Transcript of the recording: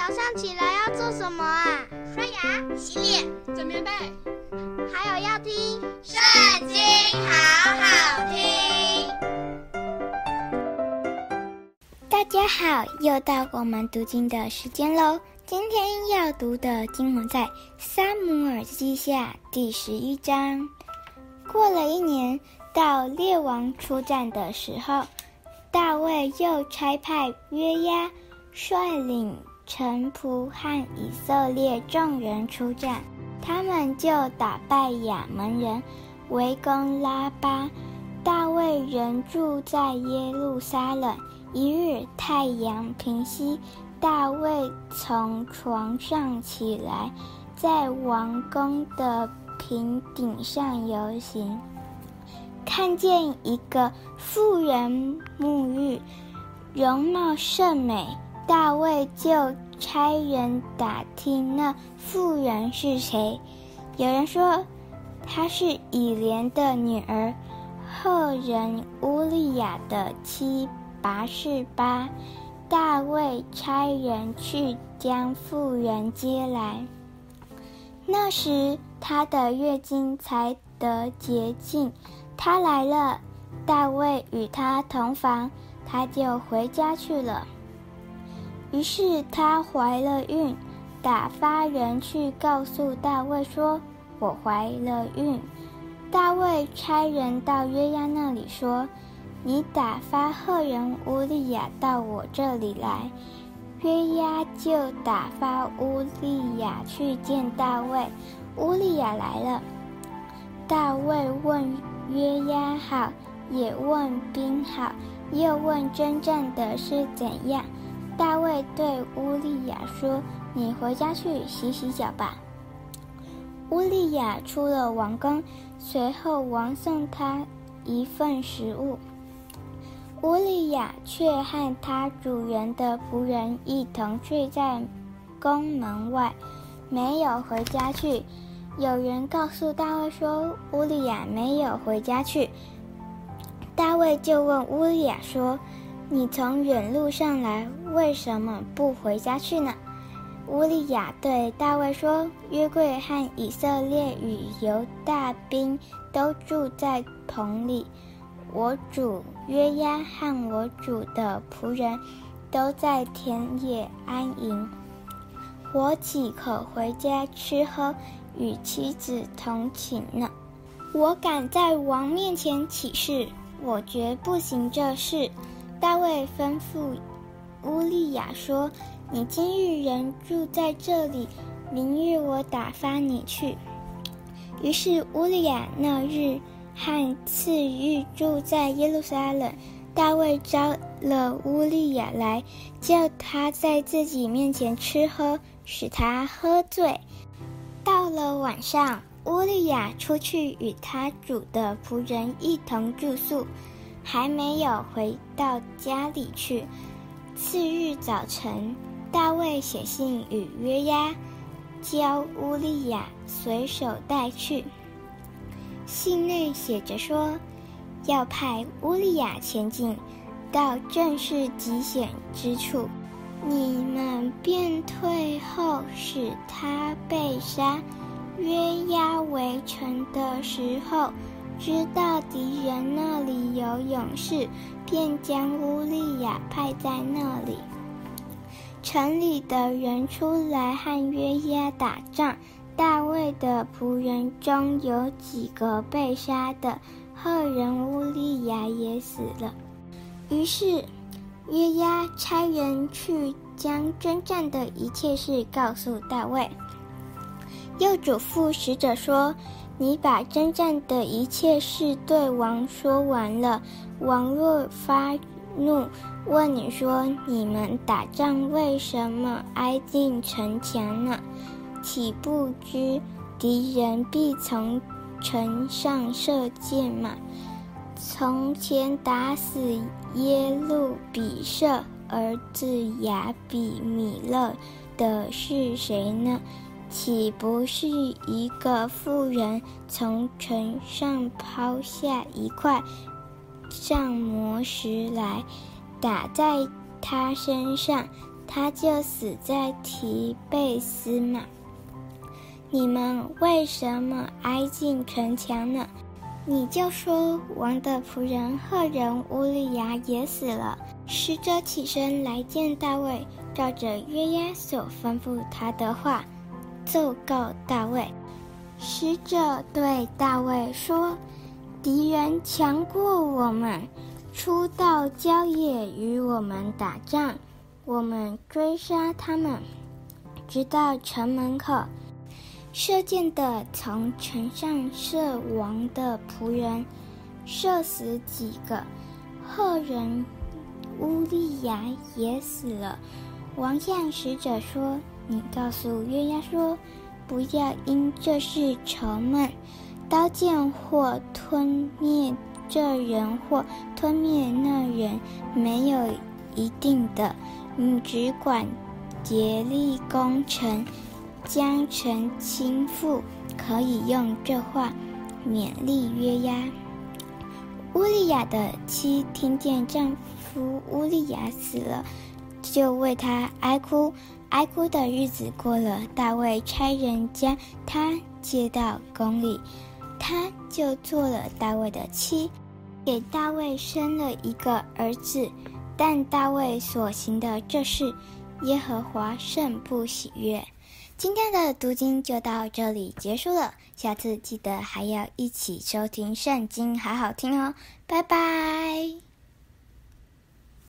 早上起来要做什么啊？刷牙、洗脸、整棉被，还有要听《圣经》，好好听。大家好，又到我们读经的时间喽。今天要读的经文在《撒母耳记下》第十一章。过了一年，到列王出战的时候，大卫又差派约押率领臣仆和以色列众人出战，他们就打败亚扪人，围攻拉巴。大卫仍住在耶路撒冷。一日太阳平西，大卫从床上起来，在王宫的平顶上游行。看见一个妇人沐浴，容貌甚美，大卫就差人打听那妇人是谁。有人说她是以莲的女儿，赫人乌利亚的妻拔示巴。大卫差人去将妇人接来。那时她的月经才得洁净。她来了，大卫与她同房，她就回家去了。于是他怀了孕，打发人去告诉大卫说：“我怀了孕。”大卫差人到约押那里说：“你打发赫人乌利亚到我这里来。”约押就打发乌利亚去见大卫。乌利亚来了，大卫问。约押好，也问兵好，又问征战的是怎样。大卫对乌利亚说：“你回家去洗洗脚吧。”乌利亚出了王宫，随后王送他一份食物。乌利亚却和他主人的仆人一同睡在宫门外，没有回家去。有人告诉大卫说，乌利亚没有回家去。大卫就问乌利亚说：“你从远路上来，为什么不回家去呢？”乌利亚对大卫说：“约柜和以色列与犹大兵都住在棚里，我主约押和我主的仆人都在田野安营，我岂可回家吃喝？”与妻子同寝呢？我敢在王面前起誓，我绝不行这事。大卫吩咐乌利亚说：“你今日仍住在这里，明日我打发你去。”于是乌利亚那日和次日住在耶路撒冷。大卫招了乌利亚来，叫他在自己面前吃喝，使他喝醉。到了晚上，乌利亚出去与他主的仆人一同住宿，还没有回到家里去。次日早晨，大卫写信与约押，交乌利亚随手带去。信内写着说，要派乌利亚前进，到正是极险之处。你们便退后，使他被杀。约押围城的时候，知道敌人那里有勇士，便将乌利亚派在那里。城里的人出来和约押打仗，大卫的仆人中有几个被杀的，赫人乌利亚也死了。于是。约押差人去将征战的一切事告诉大卫，又嘱咐使者说：“你把征战的一切事对王说完了，王若发怒，问你说：‘你们打仗为什么挨近城墙呢？’岂不知敌人必从城上射箭吗？”从前打死耶路比舍儿子亚比米勒的是谁呢？岂不是一个妇人从城上抛下一块上磨石来，打在他身上，他就死在提贝斯嘛。你们为什么挨近城墙呢？你就说王的仆人赫人乌利亚也死了。使者起身来见大卫，照着约押所吩咐他的话，奏告大卫。使者对大卫说：“敌人强过我们，出到郊野与我们打仗，我们追杀他们，直到城门口。射箭的从城上射王的仆人，射死几个，赫人。”乌利亚也死了。王向使者说：“你告诉约押说，不要因这事愁闷，刀剑或吞灭这人，或吞灭那人，没有一定的。你只管竭力攻城，将城倾覆。可以用这话勉励约押。”乌利亚的妻听见丈夫乌利亚死了，就为他哀哭。哀哭的日子过了，大卫差人将她接到宫里，她就做了大卫的妻，给大卫生了一个儿子。但大卫所行的这事，耶和华甚不喜悦。今天的读经就到这里结束了，下次记得还要一起收听圣经，好好听哦，拜拜。